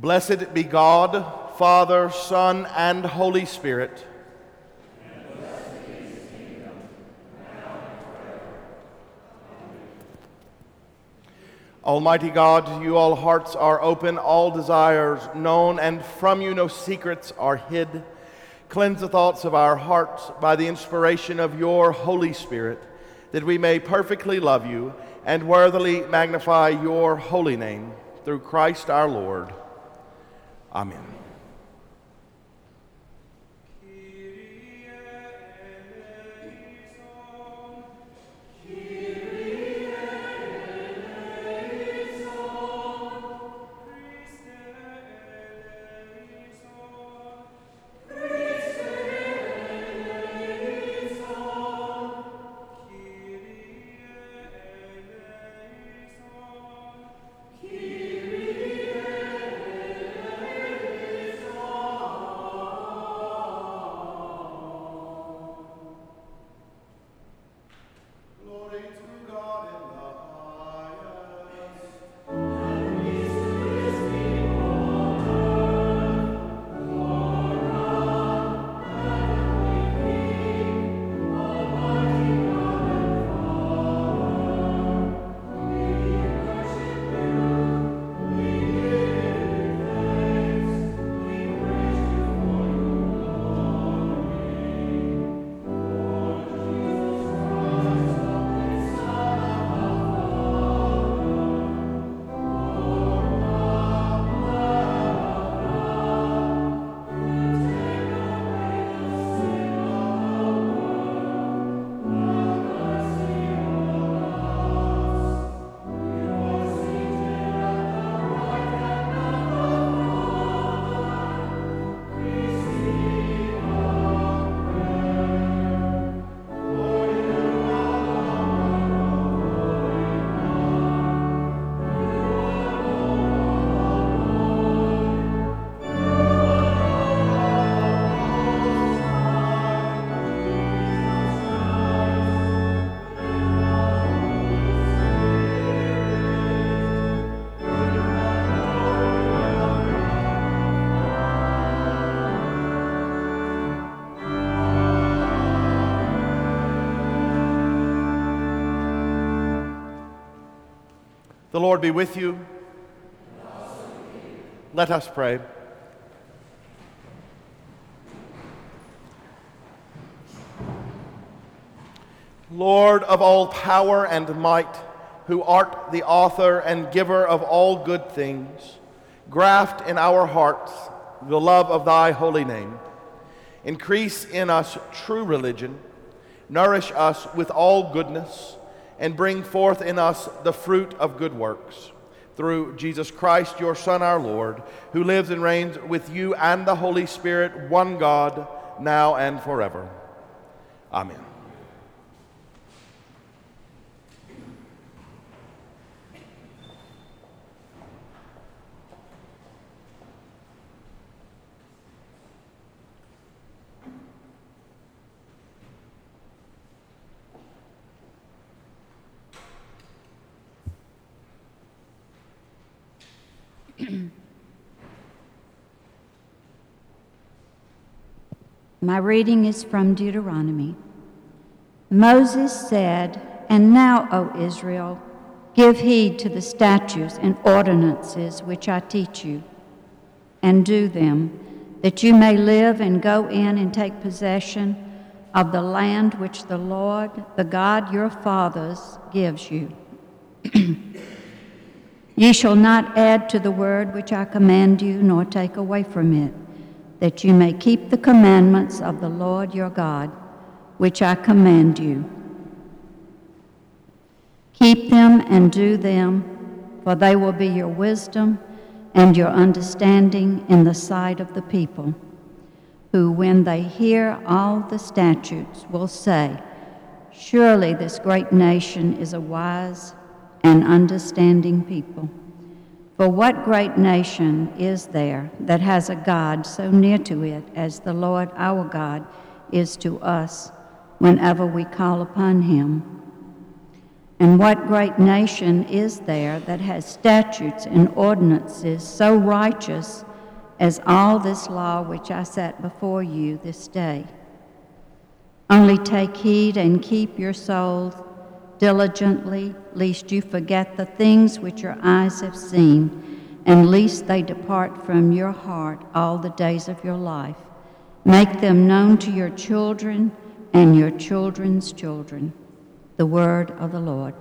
Blessed be God, Father, Son, and Holy Spirit. Almighty God, you all hearts are open, all desires known, and from you no secrets are hid. Cleanse the thoughts of our hearts by the inspiration of your Holy Spirit, that we may perfectly love you and worthily magnify your holy name through Christ our Lord. Amen. Glory The Lord be with you. Let us pray. Lord of all power and might, who art the author and giver of all good things, graft in our hearts the love of thy holy name. Increase in us true religion, nourish us with all goodness, and bring forth in us the fruit of good works. Through Jesus Christ, your Son, our Lord, who lives and reigns with you and the Holy Spirit, one God, now and forever. Amen. My reading is from Deuteronomy. Moses said, And now, O Israel, give heed to the statutes and ordinances which I teach you, and do them, that you may live and go in and take possession of the land which the Lord, the God your fathers, gives you. Ye shall not add to the word which I command you, nor take away from it, that you may keep the commandments of the Lord your God, which I command you. Keep them and do them, for they will be your wisdom and your understanding in the sight of the people, who, when they hear all the statutes, will say, Surely this great nation is a wise and understanding people. For what great nation is there that has a God so near to it as the Lord our God is to us whenever we call upon him? And what great nation is there that has statutes and ordinances so righteous as all this law which I set before you this day? Only take heed and keep your souls diligently, lest you forget the things which your eyes have seen, and lest they depart from your heart all the days of your life. Make them known to your children and your children's children. The word of the Lord.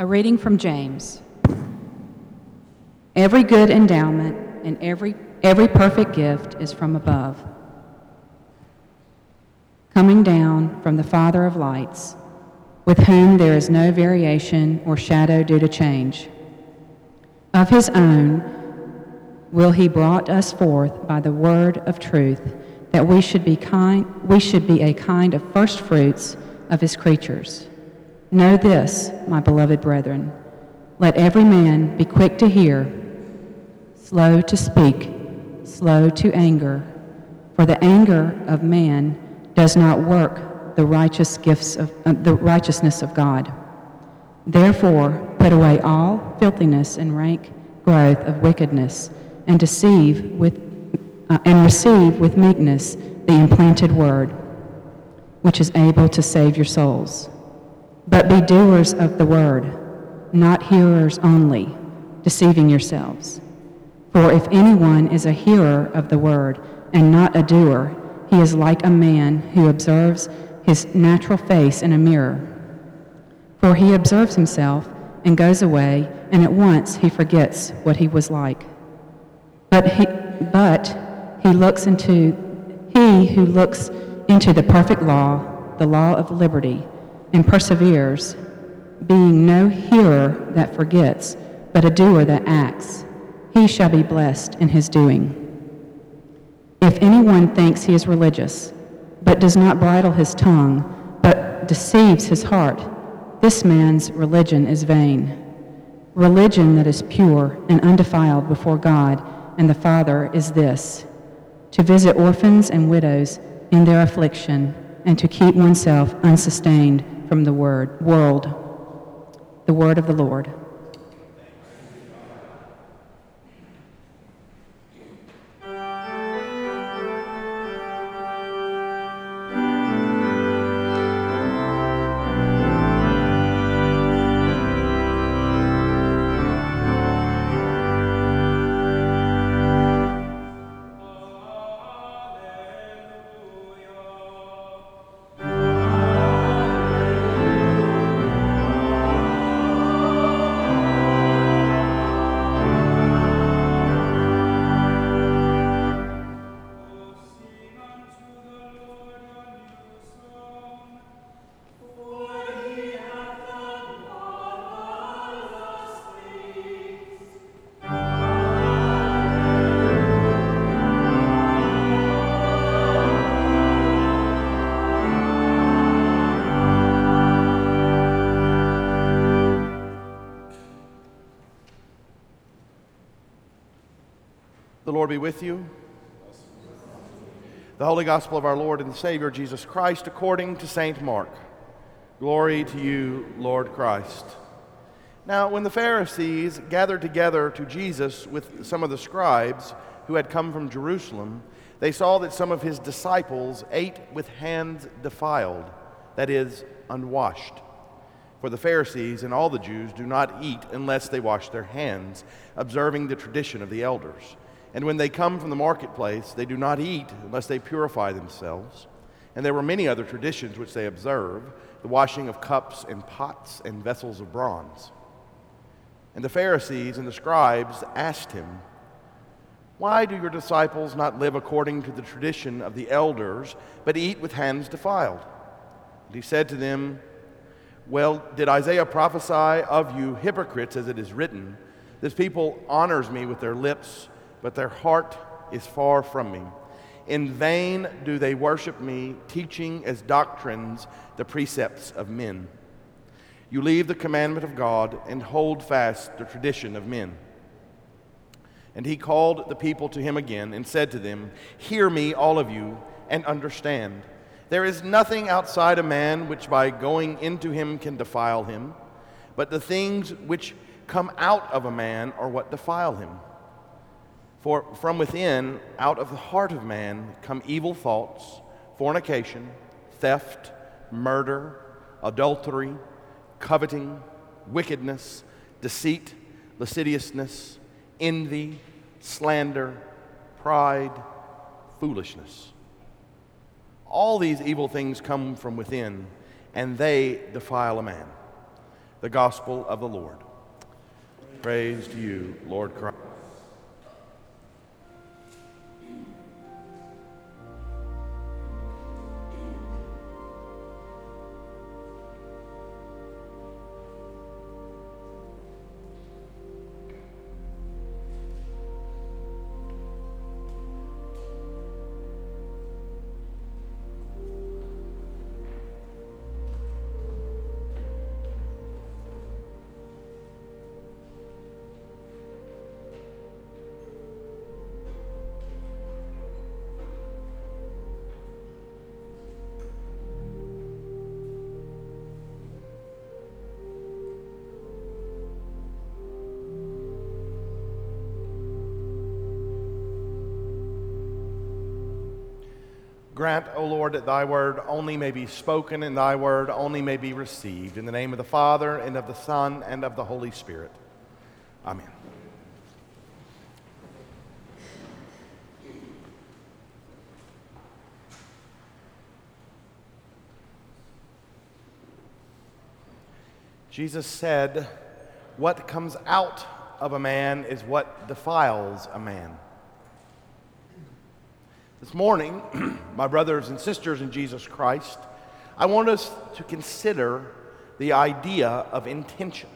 A reading from James. Every good endowment and every, every perfect gift is from above, coming down from the Father of lights, with whom there is no variation or shadow due to change. Of his own will he brought us forth by the word of truth, that we should be kind we should be a kind of first fruits of his creatures. Know this, my beloved brethren. Let every man be quick to hear, slow to speak, slow to anger, for the anger of man does not work the righteous gifts of uh, the righteousness of God. Therefore, put away all filthiness and rank growth of wickedness, and deceive with uh, and receive with meekness the implanted word, which is able to save your souls. But be doers of the word, not hearers only, deceiving yourselves. For if anyone is a hearer of the word and not a doer, he is like a man who observes his natural face in a mirror. For he observes himself and goes away, and at once he forgets what he was like. But he, but he looks into he who looks into the perfect law, the law of liberty and perseveres, being no hearer that forgets, but a doer that acts, he shall be blessed in his doing. If anyone thinks he is religious, but does not bridle his tongue, but deceives his heart, this man's religion is vain. Religion that is pure and undefiled before God and the Father is this to visit orphans and widows in their affliction, and to keep oneself unsustained from the word world, the word of the Lord. Lord be with you. The Holy Gospel of our Lord and Savior Jesus Christ according to St. Mark. Glory to you, Lord Christ. Now, when the Pharisees gathered together to Jesus with some of the scribes who had come from Jerusalem, they saw that some of his disciples ate with hands defiled, that is, unwashed. For the Pharisees and all the Jews do not eat unless they wash their hands, observing the tradition of the elders. And when they come from the marketplace, they do not eat unless they purify themselves. And there were many other traditions which they observe the washing of cups and pots and vessels of bronze. And the Pharisees and the scribes asked him, Why do your disciples not live according to the tradition of the elders, but eat with hands defiled? And he said to them, Well, did Isaiah prophesy of you hypocrites, as it is written, This people honors me with their lips, but their heart is far from me. In vain do they worship me, teaching as doctrines the precepts of men. You leave the commandment of God and hold fast the tradition of men. And he called the people to him again and said to them, Hear me, all of you, and understand. There is nothing outside a man which by going into him can defile him, but the things which come out of a man are what defile him. For from within, out of the heart of man, come evil thoughts, fornication, theft, murder, adultery, coveting, wickedness, deceit, lasciviousness, envy, slander, pride, foolishness. All these evil things come from within, and they defile a man. The gospel of the Lord. Praise to you, Lord Christ. Grant, O Lord, that thy word only may be spoken and thy word only may be received. In the name of the Father, and of the Son, and of the Holy Spirit. Amen. Jesus said, What comes out of a man is what defiles a man. This morning, my brothers and sisters in Jesus Christ, I want us to consider the idea of intention.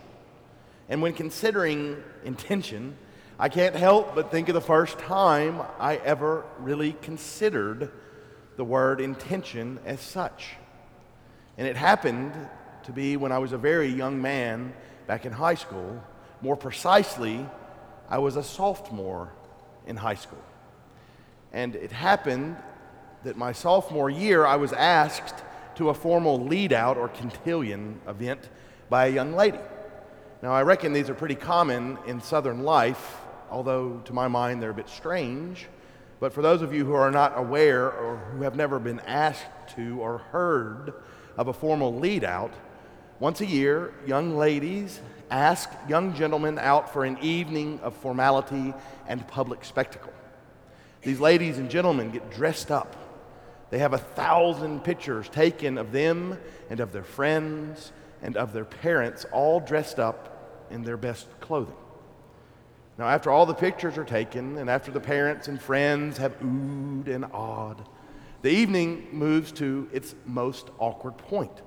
And when considering intention, I can't help but think of the first time I ever really considered the word intention as such. And it happened to be when I was a very young man back in high school. More precisely, I was a sophomore in high school. And it happened that my sophomore year, I was asked to a formal lead out or cotillion event by a young lady. Now, I reckon these are pretty common in Southern life, although to my mind they're a bit strange. But for those of you who are not aware or who have never been asked to or heard of a formal lead out, once a year, young ladies ask young gentlemen out for an evening of formality and public spectacle. These ladies and gentlemen get dressed up. They have a thousand pictures taken of them and of their friends and of their parents, all dressed up in their best clothing. Now, after all the pictures are taken, and after the parents and friends have oohed and awed, the evening moves to its most awkward point.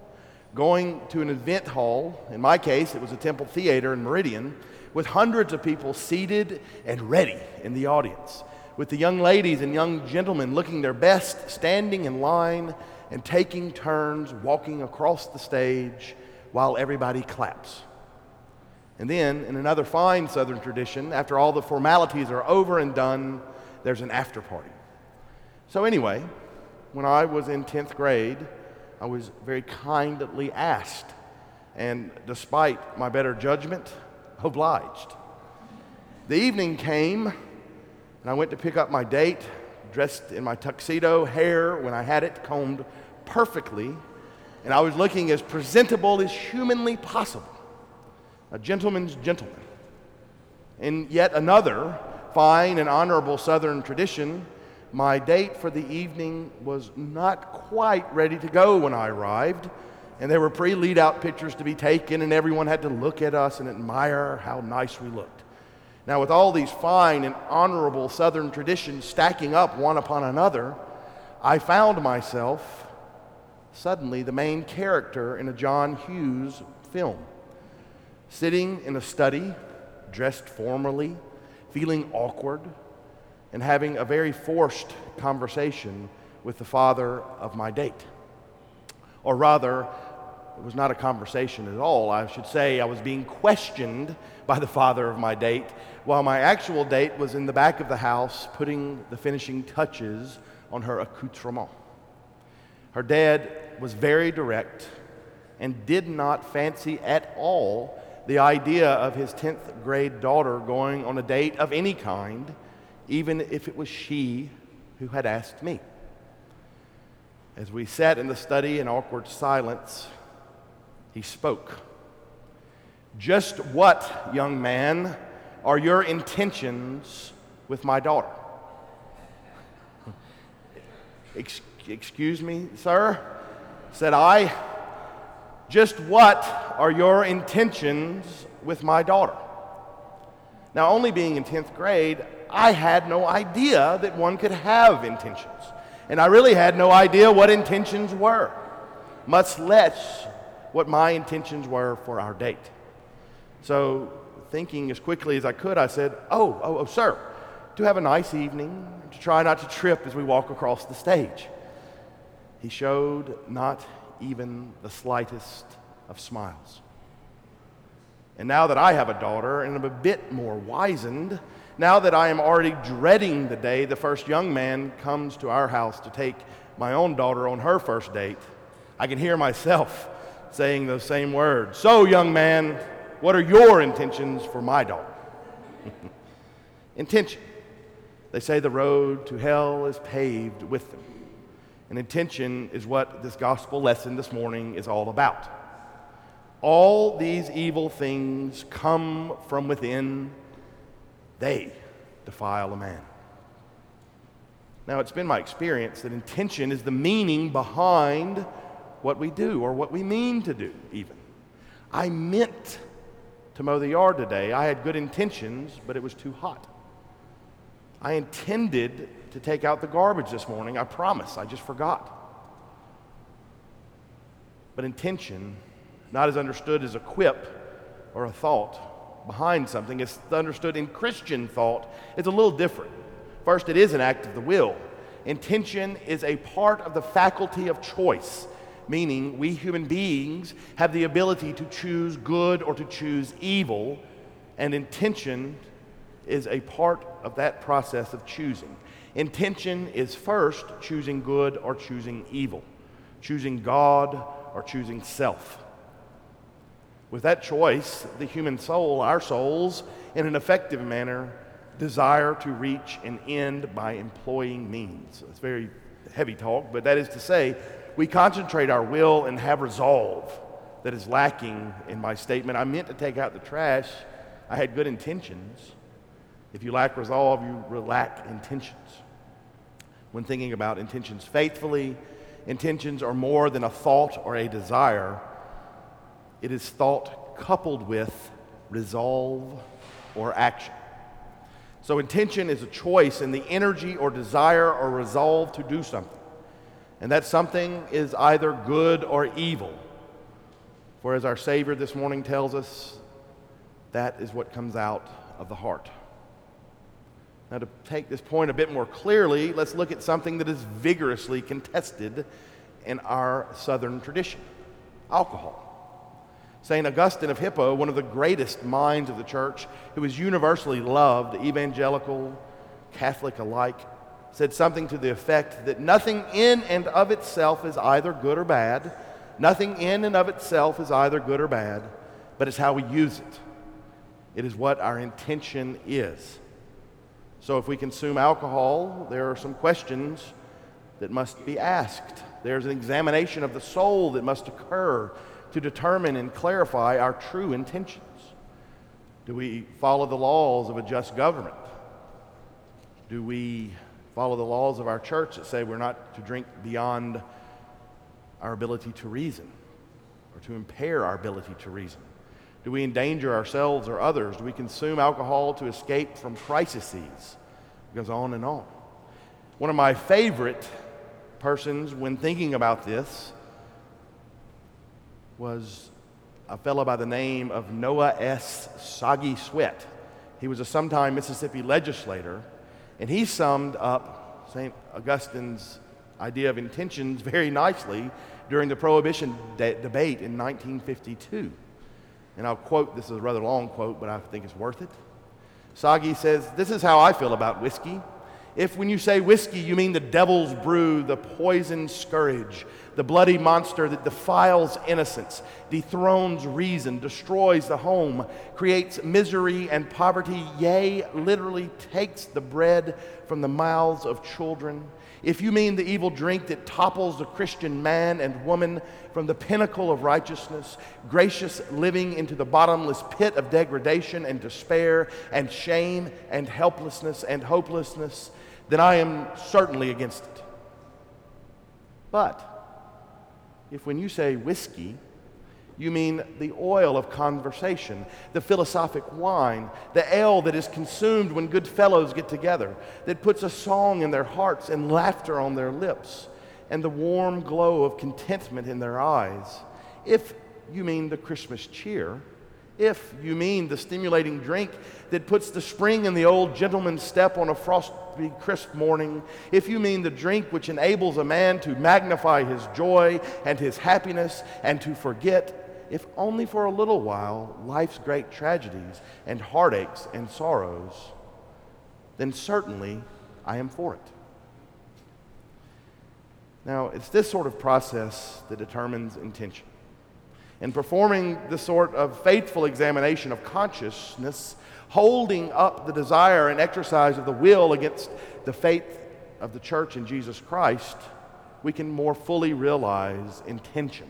Going to an event hall, in my case, it was a Temple Theater in Meridian, with hundreds of people seated and ready in the audience with the young ladies and young gentlemen looking their best, standing in line and taking turns walking across the stage while everybody claps. And then, in another fine Southern tradition, after all the formalities are over and done, there's an after party. So, anyway, when I was in 10th grade, I was very kindly asked, and despite my better judgment, obliged. The evening came, and I went to pick up my date, dressed in my tuxedo, hair, when I had it, combed perfectly, and I was looking as presentable as humanly possible. A gentleman's gentleman. In yet another fine and honorable Southern tradition, my date for the evening was not quite ready to go when I arrived, and there were pre lead out pictures to be taken, and everyone had to look at us and admire how nice we looked. Now, with all these fine and honorable Southern traditions stacking up one upon another, I found myself suddenly the main character in a John Hughes film, sitting in a study, dressed formally, feeling awkward, and having a very forced conversation with the father of my date. Or rather, it was not a conversation at all. I should say I was being questioned by the father of my date, while my actual date was in the back of the house putting the finishing touches on her accoutrement. Her dad was very direct and did not fancy at all the idea of his 10th grade daughter going on a date of any kind, even if it was she who had asked me. As we sat in the study in awkward silence, he spoke. Just what, young man, are your intentions with my daughter? Ex- excuse me, sir? Said I. Just what are your intentions with my daughter? Now, only being in 10th grade, I had no idea that one could have intentions. And I really had no idea what intentions were, much less what my intentions were for our date. So, thinking as quickly as I could, I said, Oh, oh, oh, sir, to have a nice evening, to try not to trip as we walk across the stage. He showed not even the slightest of smiles. And now that I have a daughter and am a bit more wizened, now that I am already dreading the day the first young man comes to our house to take my own daughter on her first date, I can hear myself saying those same words. So, young man, what are your intentions for my daughter? Intention. They say the road to hell is paved with them. And intention is what this gospel lesson this morning is all about. All these evil things come from within, they defile a man. Now, it's been my experience that intention is the meaning behind what we do or what we mean to do, even. I meant to mow the yard today. I had good intentions, but it was too hot. I intended to take out the garbage this morning. I promise. I just forgot. But intention, not as understood as a quip or a thought behind something, it's understood in Christian thought, it's a little different. First, it is an act of the will. Intention is a part of the faculty of choice meaning we human beings have the ability to choose good or to choose evil, and intention is a part of that process of choosing. Intention is first choosing good or choosing evil, choosing God or choosing self. With that choice, the human soul, our souls, in an effective manner, desire to reach an end by employing means. It's very heavy talk, but that is to say, we concentrate our will and have resolve that is lacking in my statement. I meant to take out the trash. I had good intentions. If you lack resolve, you lack intentions. When thinking about intentions faithfully, intentions are more than a thought or a desire. It is thought coupled with resolve or action. So, intention is a choice and the energy or desire or resolve to do something and that something is either good or evil. For as our Savior this morning tells us, that is what comes out of the heart. Now, to take this point a bit more clearly, let's look at something that is vigorously contested in our Southern tradition alcohol. St. Augustine of Hippo, one of the greatest minds of the church, who was universally loved, evangelical, Catholic alike, said something to the effect that nothing in and of itself is either good or bad. Nothing in and of itself is either good or bad, but it's how we use it. It is what our intention is. So if we consume alcohol, there are some questions that must be asked. There's an examination of the soul that must occur to determine and clarify our true intentions. Do we follow the laws of a just government? Do we follow the laws of our church that say we're not to drink beyond our ability to reason or to impair our ability to reason? Do we endanger ourselves or others? Do we consume alcohol to escape from crises? It goes on and on. One of my favorite persons when thinking about this was a fellow by the name of Noah S. Soggy Sweat. He was a sometime Mississippi legislator, and he summed up St. Augustine's idea of intentions very nicely during the Prohibition de- debate in 1952. And I'll quote this is a rather long quote, but I think it's worth it. Soggy says, This is how I feel about whiskey. If when you say whiskey, you mean the devil's brew, the poison scourge, the bloody monster that defiles innocence, dethrones reason, destroys the home, creates misery and poverty, yea, literally takes the bread from the mouths of children, if you mean the evil drink that topples the Christian man and woman from the pinnacle of righteousness, gracious living into the bottomless pit of degradation and despair and shame and helplessness and hopelessness, then I am certainly against it. But if when you say whiskey, you mean the oil of conversation, the philosophic wine, the ale that is consumed when good fellows get together, that puts a song in their hearts and laughter on their lips, and the warm glow of contentment in their eyes. If you mean the Christmas cheer, if you mean the stimulating drink that puts the spring in the old gentleman's step on a frosty, crisp morning, if you mean the drink which enables a man to magnify his joy and his happiness and to forget if only for a little while, life's great tragedies and heartaches and sorrows, then certainly I am for it. Now, it's this sort of process that determines intention. In performing this sort of faithful examination of consciousness, holding up the desire and exercise of the will against the faith of the church in Jesus Christ, we can more fully realize intention.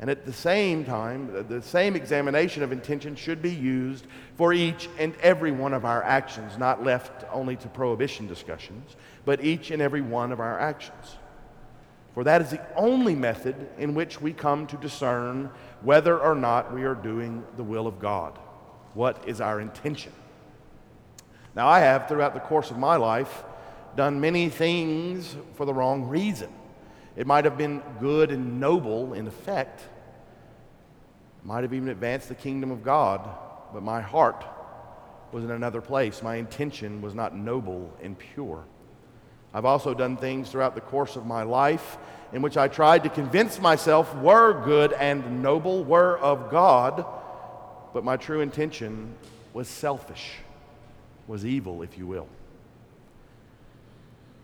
And at the same time, the same examination of intention should be used for each and every one of our actions, not left only to prohibition discussions, but each and every one of our actions. For that is the only method in which we come to discern whether or not we are doing the will of God. What is our intention? Now, I have, throughout the course of my life, done many things for the wrong reason. It might have been good and noble in effect, it might have even advanced the kingdom of God, but my heart was in another place. My intention was not noble and pure. I've also done things throughout the course of my life in which I tried to convince myself were good and noble, were of God, but my true intention was selfish, was evil, if you will.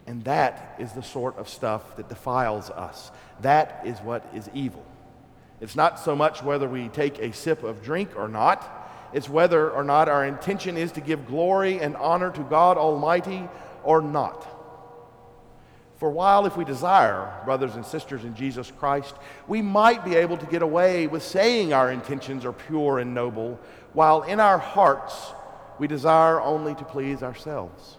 And that is the sort of stuff that defiles us. That is what is evil. It's not so much whether we take a sip of drink or not, it's whether or not our intention is to give glory and honor to God Almighty or not. For a while, if we desire, brothers and sisters in Jesus Christ, we might be able to get away with saying our intentions are pure and noble, while in our hearts we desire only to please ourselves.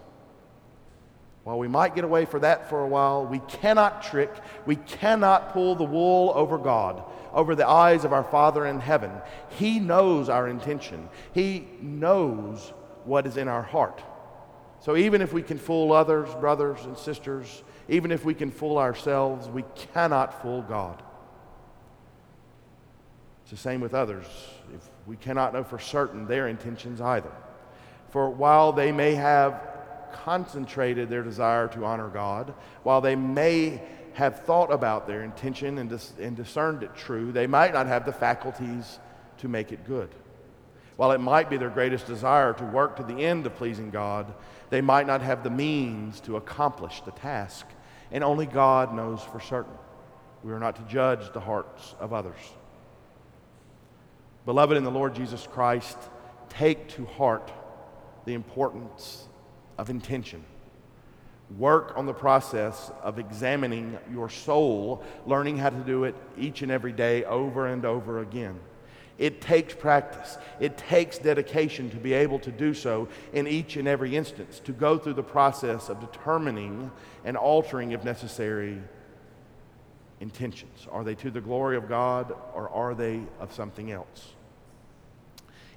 While we might get away for that for a while, we cannot trick, we cannot pull the wool over God, over the eyes of our Father in heaven. He knows our intention, He knows what is in our heart. So even if we can fool others, brothers and sisters, even if we can fool ourselves, we cannot fool God. It's the same with others. If we cannot know for certain their intentions either. For while they may have concentrated their desire to honor God, while they may have thought about their intention and, dis- and discerned it true, they might not have the faculties to make it good. While it might be their greatest desire to work to the end of pleasing God, they might not have the means to accomplish the task. And only God knows for certain. We are not to judge the hearts of others. Beloved in the Lord Jesus Christ, take to heart the importance of intention. Work on the process of examining your soul, learning how to do it each and every day over and over again. It takes practice. It takes dedication to be able to do so in each and every instance, to go through the process of determining and altering, if necessary, intentions. Are they to the glory of God or are they of something else?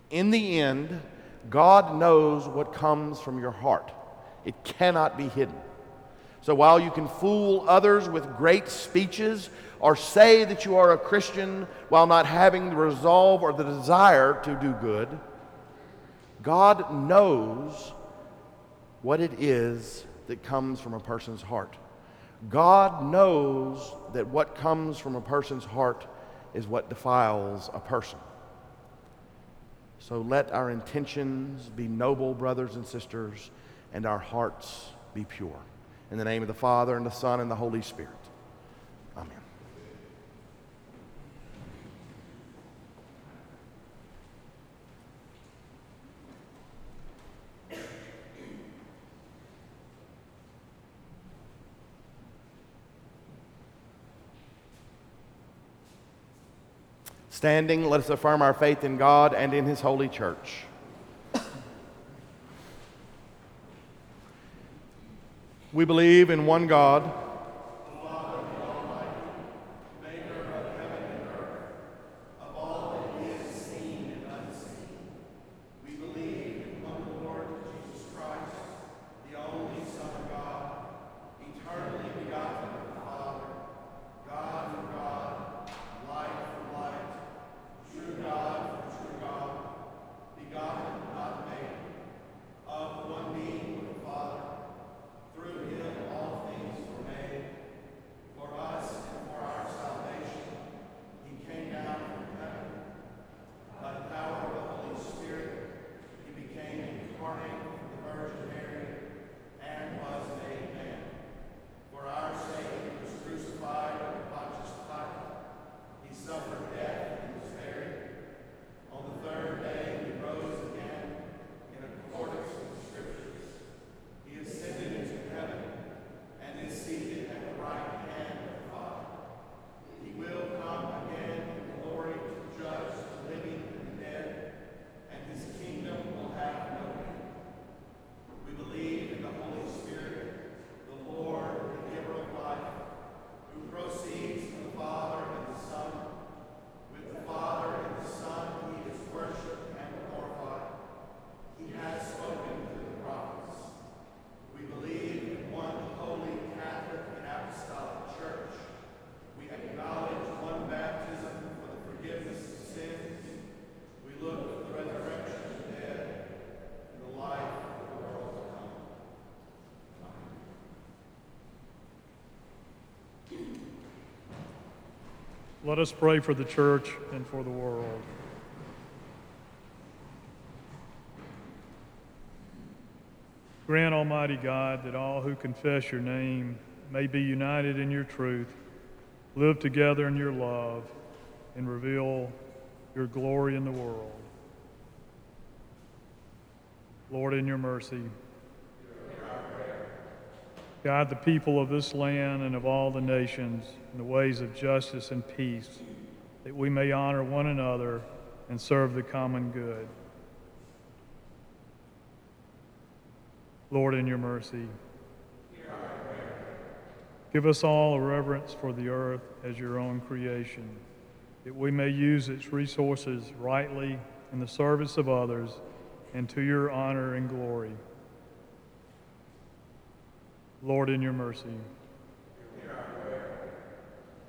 In the end, God knows what comes from your heart. It cannot be hidden. So while you can fool others with great speeches or say that you are a Christian while not having the resolve or the desire to do good, God knows what it is that comes from a person's heart. God knows that what comes from a person's heart is what defiles a person. So let our intentions be noble, brothers and sisters, and our hearts be pure. In the name of the Father, and the Son, and the Holy Spirit. Amen. Standing, let us affirm our faith in God and in His holy church. We believe in one God. Let us pray for the church and for the world. Grant, Almighty God, that all who confess your name may be united in your truth, live together in your love, and reveal your glory in the world. Lord, in your mercy, guide the people of this land and of all the nations in the ways of justice and peace, that we may honor one another and serve the common good. Lord, in your mercy, give us all a reverence for the earth as your own creation, that we may use its resources rightly in the service of others and to your honor and glory. Lord, in your mercy.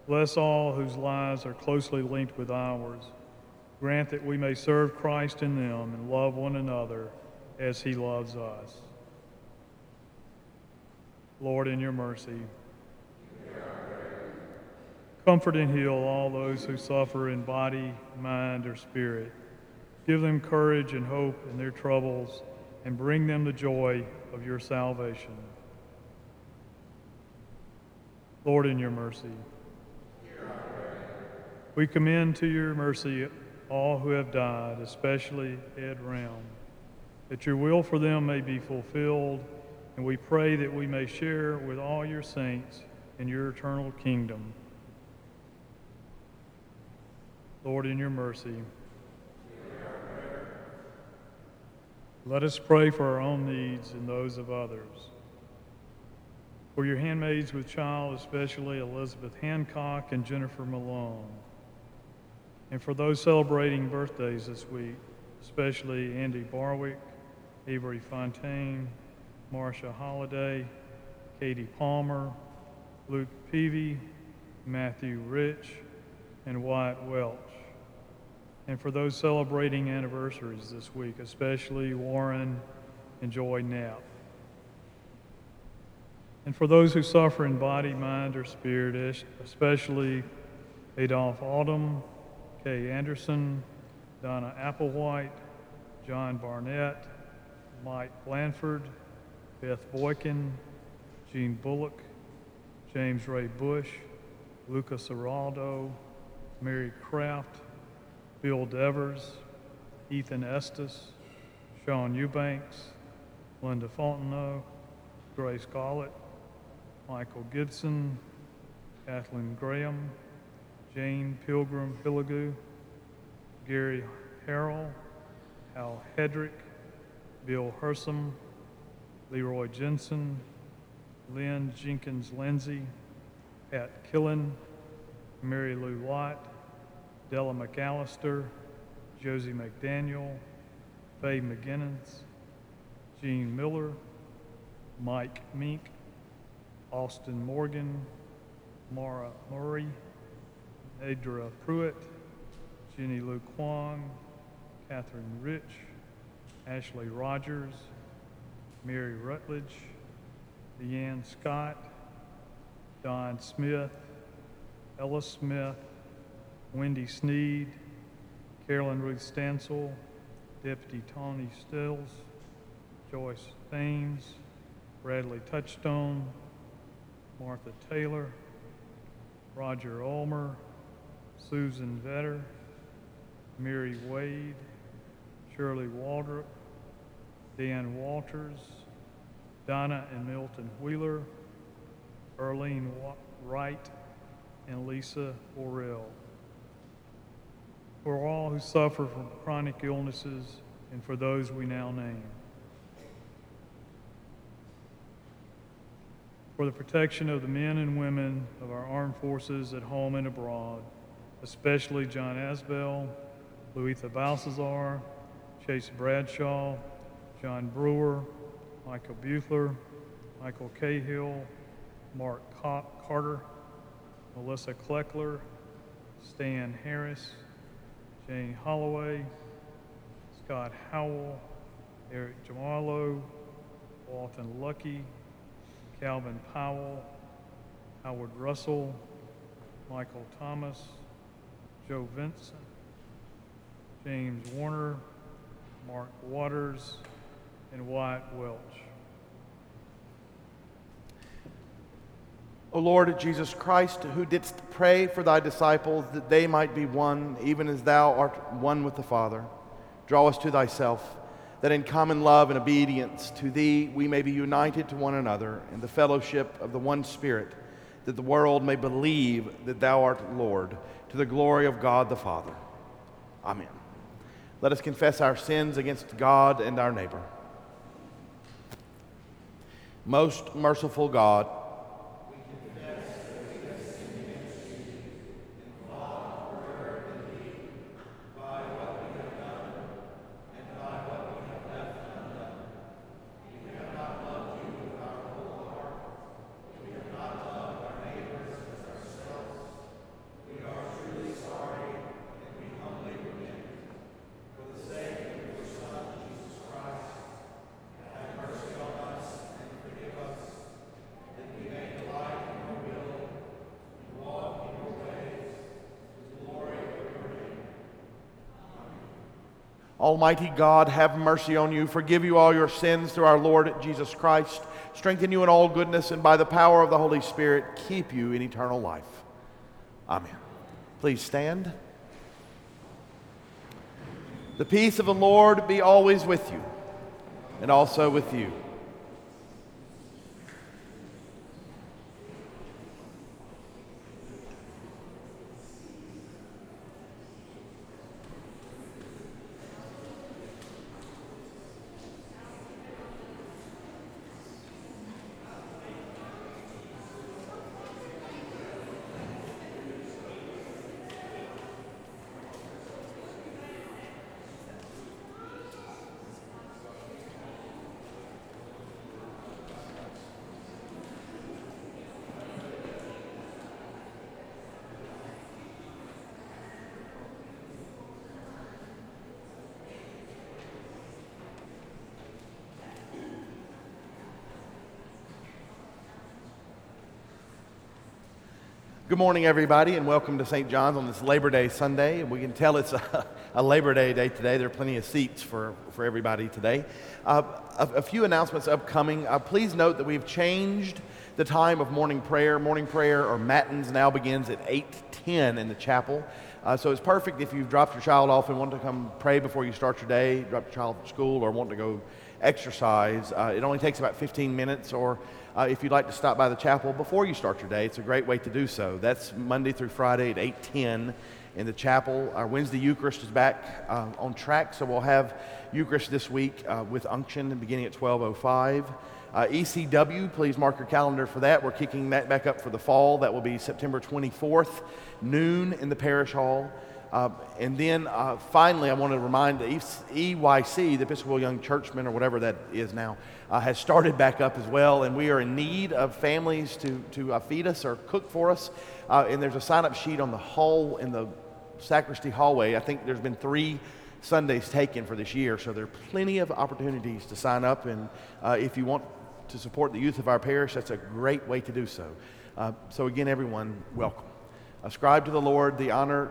Bless all whose lives are closely linked with ours. Grant that we may serve Christ in them and love one another as he loves us. Lord, in your mercy. Comfort and heal all those who suffer in body, mind, or spirit. Give them courage and hope in their troubles, and bring them the joy of your salvation. Lord, in your mercy, we commend to your mercy all who have died, especially Ed Round, that your will for them may be fulfilled, and we pray that we may share with all your saints in your eternal kingdom. Lord, in your mercy, let us pray for our own needs and those of others. For your handmaids with child, especially Elizabeth Hancock and Jennifer Malone. And for those celebrating birthdays this week, especially Andy Barwick, Avery Fontaine, Marcia Holliday, Katie Palmer, Luke Peavy, Matthew Rich, and Wyatt Welch. And for those celebrating anniversaries this week, especially Warren and Joy Knapp. And for those who suffer in body, mind, or spirit, especially Adolph Autumn, Kay Anderson, Donna Applewhite, John Barnett, Mike Blanford, Beth Boykin, Jean Bullock, James Ray Bush, Lucas Araldo, Mary Kraft, Bill Devers, Ethan Estes, Sean Eubanks, Linda Fontenot, Grace Gollett, Michael Gibson, Kathleen Graham, Jane Pilgrim Hilligu, Gary Harrell, Hal Hedrick, Bill Hersom, Leroy Jensen, Lynn Jenkins Lindsay, Pat Killen, Mary Lou Watt, Della McAllister, Josie McDaniel, Faye McGinnis, Jean Miller, Mike Mink, Austin Morgan, Mara Murray, Adra Pruitt, Jenny Lou Kwong, Catherine Rich, Ashley Rogers, Mary Rutledge, Leanne Scott, Don Smith, Ella Smith, Wendy Sneed, Carolyn Ruth Stansel, Deputy Tony Stills, Joyce Thames, Bradley Touchstone, Martha Taylor, Roger Ulmer, Susan Vetter, Mary Wade, Shirley Waldrop, Dan Walters, Donna and Milton Wheeler, Arlene Wright, and Lisa Orell. For all who suffer from chronic illnesses and for those we now name. For the protection of the men and women of our armed forces at home and abroad, especially John Asbell, Louisa Balsazar, Chase Bradshaw, John Brewer, Michael Buthler, Michael Cahill, Mark Carter, Melissa Kleckler, Stan Harris, Jane Holloway, Scott Howell, Eric Jamalo, Walton Lucky, Calvin Powell, Howard Russell, Michael Thomas, Joe Vincent, James Warner, Mark Waters, and Wyatt Welch. O Lord Jesus Christ, who didst pray for thy disciples that they might be one, even as thou art one with the Father, draw us to thyself, that in common love and obedience to thee we may be united to one another in the fellowship of the one Spirit, that the world may believe that thou art Lord, to the glory of God the Father. Amen. Let us confess our sins against God and our neighbor. Most merciful God, Almighty God, have mercy on you, forgive you all your sins through our Lord Jesus Christ, strengthen you in all goodness, and by the power of the Holy Spirit, keep you in eternal life. Amen. Please stand. The peace of the Lord be always with you, and also with you. Good morning, everybody, and welcome to St. John's on this Labor Day Sunday. We can tell it's a, a Labor Day day today. There are plenty of seats for, for everybody today. Uh, a, a, few announcements upcoming. Uh, please note that we've changed the time of morning prayer. Morning prayer or matins now begins at 8:10 in the chapel. Uh, so it's perfect if you've dropped your child off and want to come pray before you start your day, drop your child to school, or want to go exercise. Uh, it only takes about 15 minutes, or uh, if you'd like to stop by the chapel before you start your day, it's a great way to do so. That's Monday through Friday at 8:10 in the chapel. Our Wednesday Eucharist is back uh, on track, so we'll have Eucharist this week uh, with unction beginning at 12:05. Uh, ECW, please mark your calendar for that. We're kicking that back up for the fall. That will be September 24th, noon in the parish hall. Uh, and then uh, finally, I want to remind the EYC, the Episcopal Young Churchmen, or whatever that is now, uh, has started back up as well. And we are in need of families to, to uh, feed us or cook for us. Uh, and there's a sign up sheet on the hall in the sacristy hallway. I think there's been three Sundays taken for this year. So there are plenty of opportunities to sign up. And uh, if you want to support the youth of our parish, that's a great way to do so. so, again, everyone, welcome. Ascribe to the Lord the honor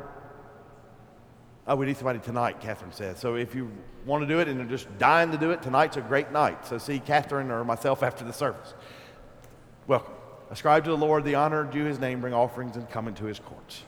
Oh, we need somebody tonight, Catherine says. So if you want to do it and are just dying to do it, tonight's a great night. So see Catherine or myself after the service. Welcome. Ascribe to the Lord the honor, due his name, bring offerings, and come into his courts.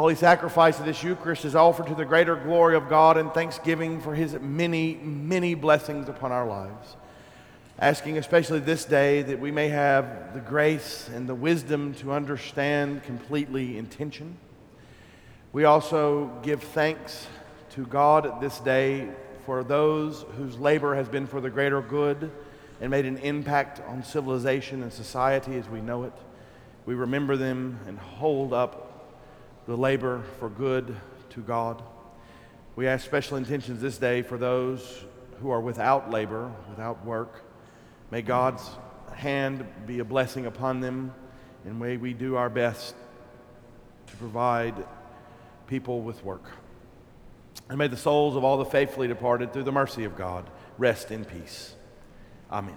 Holy sacrifice of this Eucharist is offered to the greater glory of God and thanksgiving for his many, many blessings upon our lives. Asking especially this day that we may have the grace and the wisdom to understand completely intention. We also give thanks to God this day for those whose labor has been for the greater good and made an impact on civilization and society as we know it. We remember them and hold up the labor for good to God. We ask special intentions this day for those who are without labor, without work. May God's hand be a blessing upon them, and may we do our best to provide people with work. And may the souls of all the faithfully departed, through the mercy of God, rest in peace. Amen.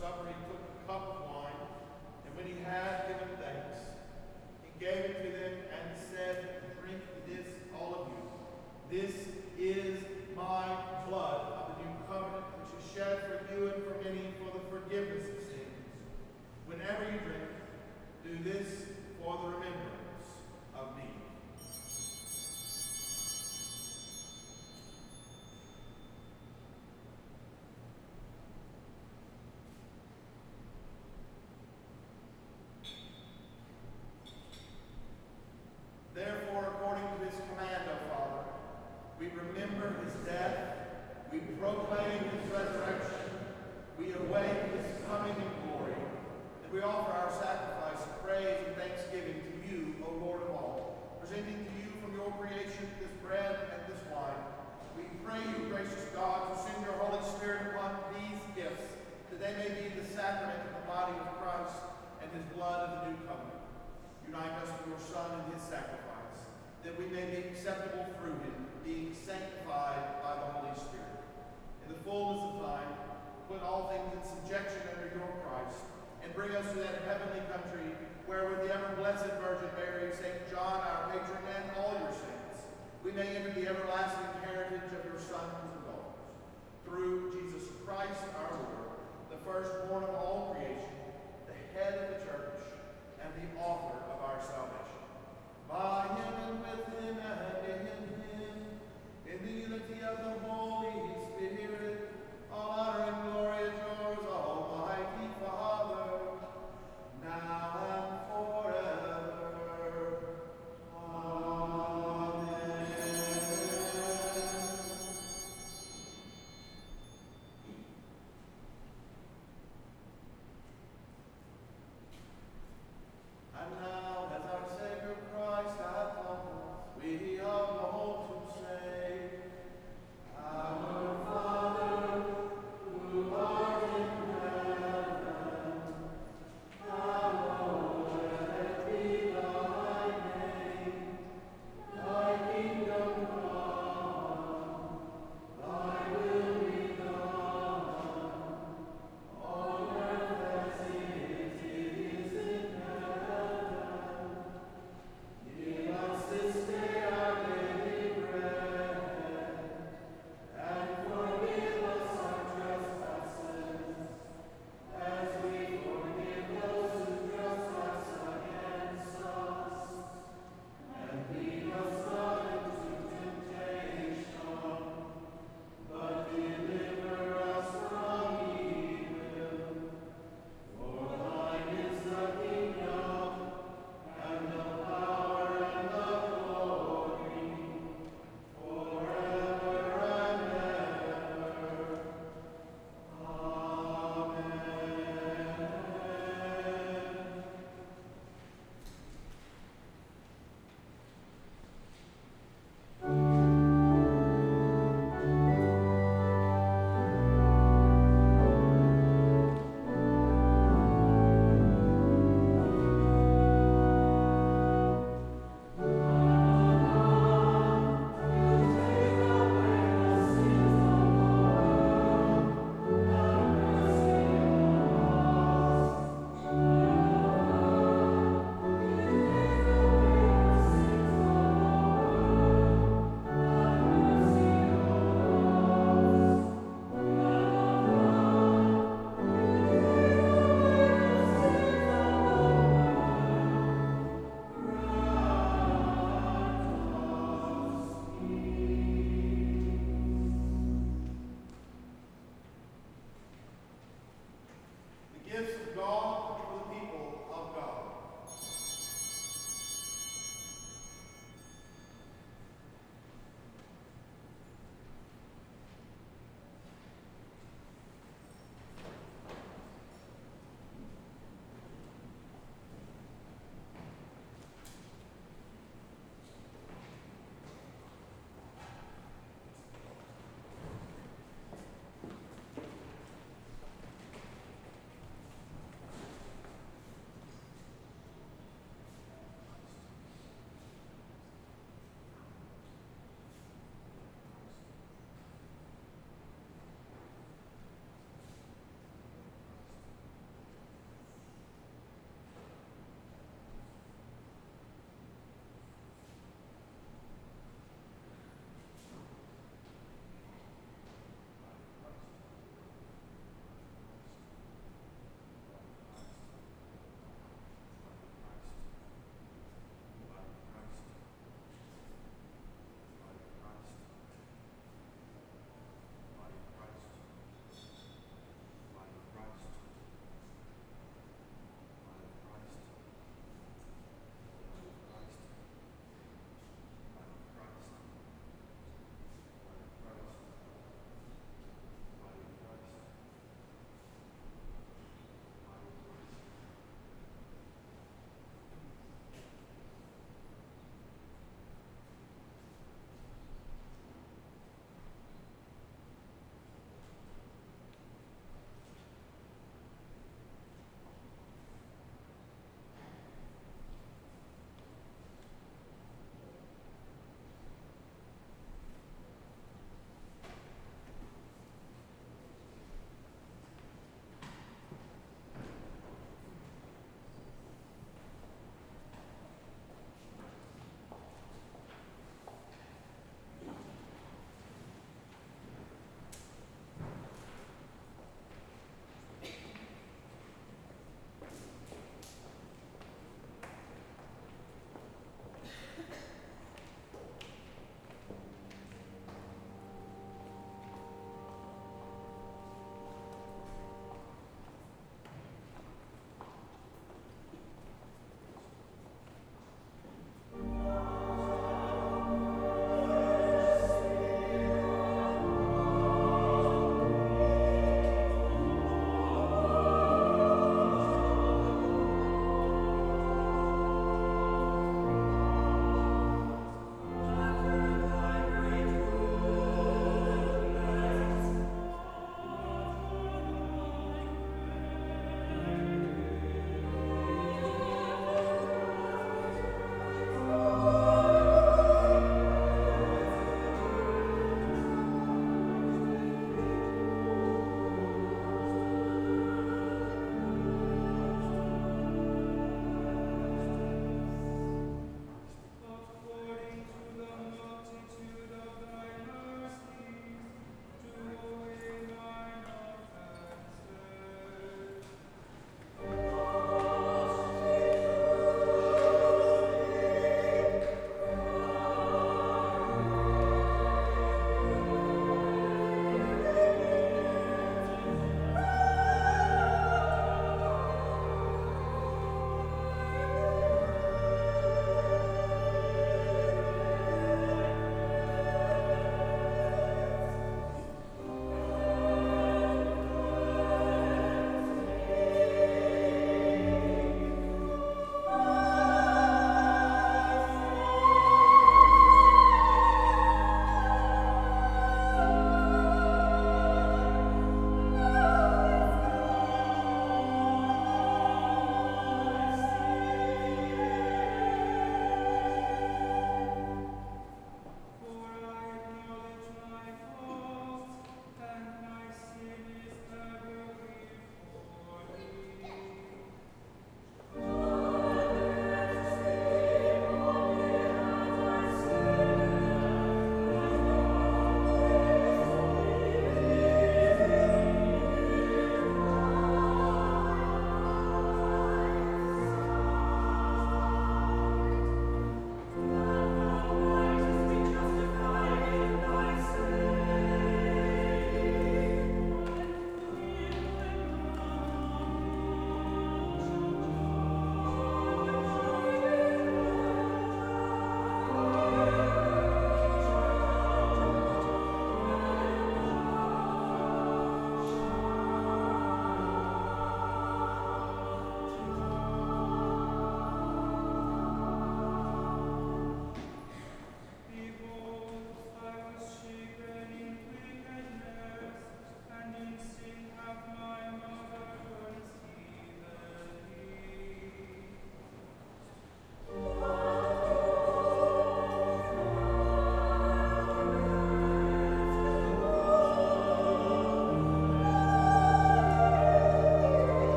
suffering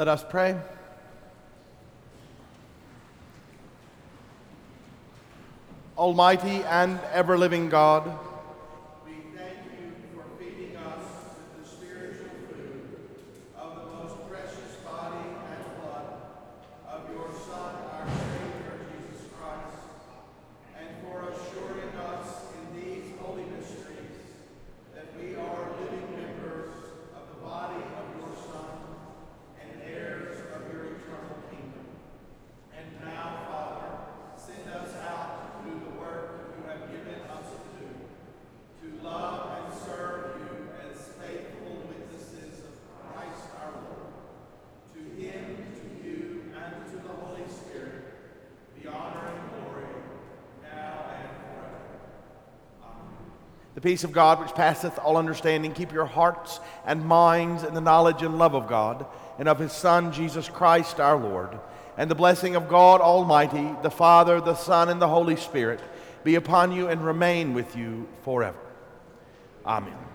Let us pray. Almighty and ever living God, we thank you for feeding us with the spiritual food of the most precious body and blood of your Son, our Savior, Jesus Christ, and for assuring us in these holy mysteries that we are living members of the body of your Son and heirs of your eternal kingdom. And now, Father, send us out to do the work you have given us to do, to love and serve you as faithful witnesses of Christ our Lord. To him, to you, and to the Holy Spirit, be honor and glory, now and forever. The peace of God, which passeth all understanding, keep your hearts and minds in the knowledge and love of God and of his Son, Jesus Christ our Lord. And the blessing of God Almighty, the Father, the Son, and the Holy Spirit be upon you and remain with you forever. Amen.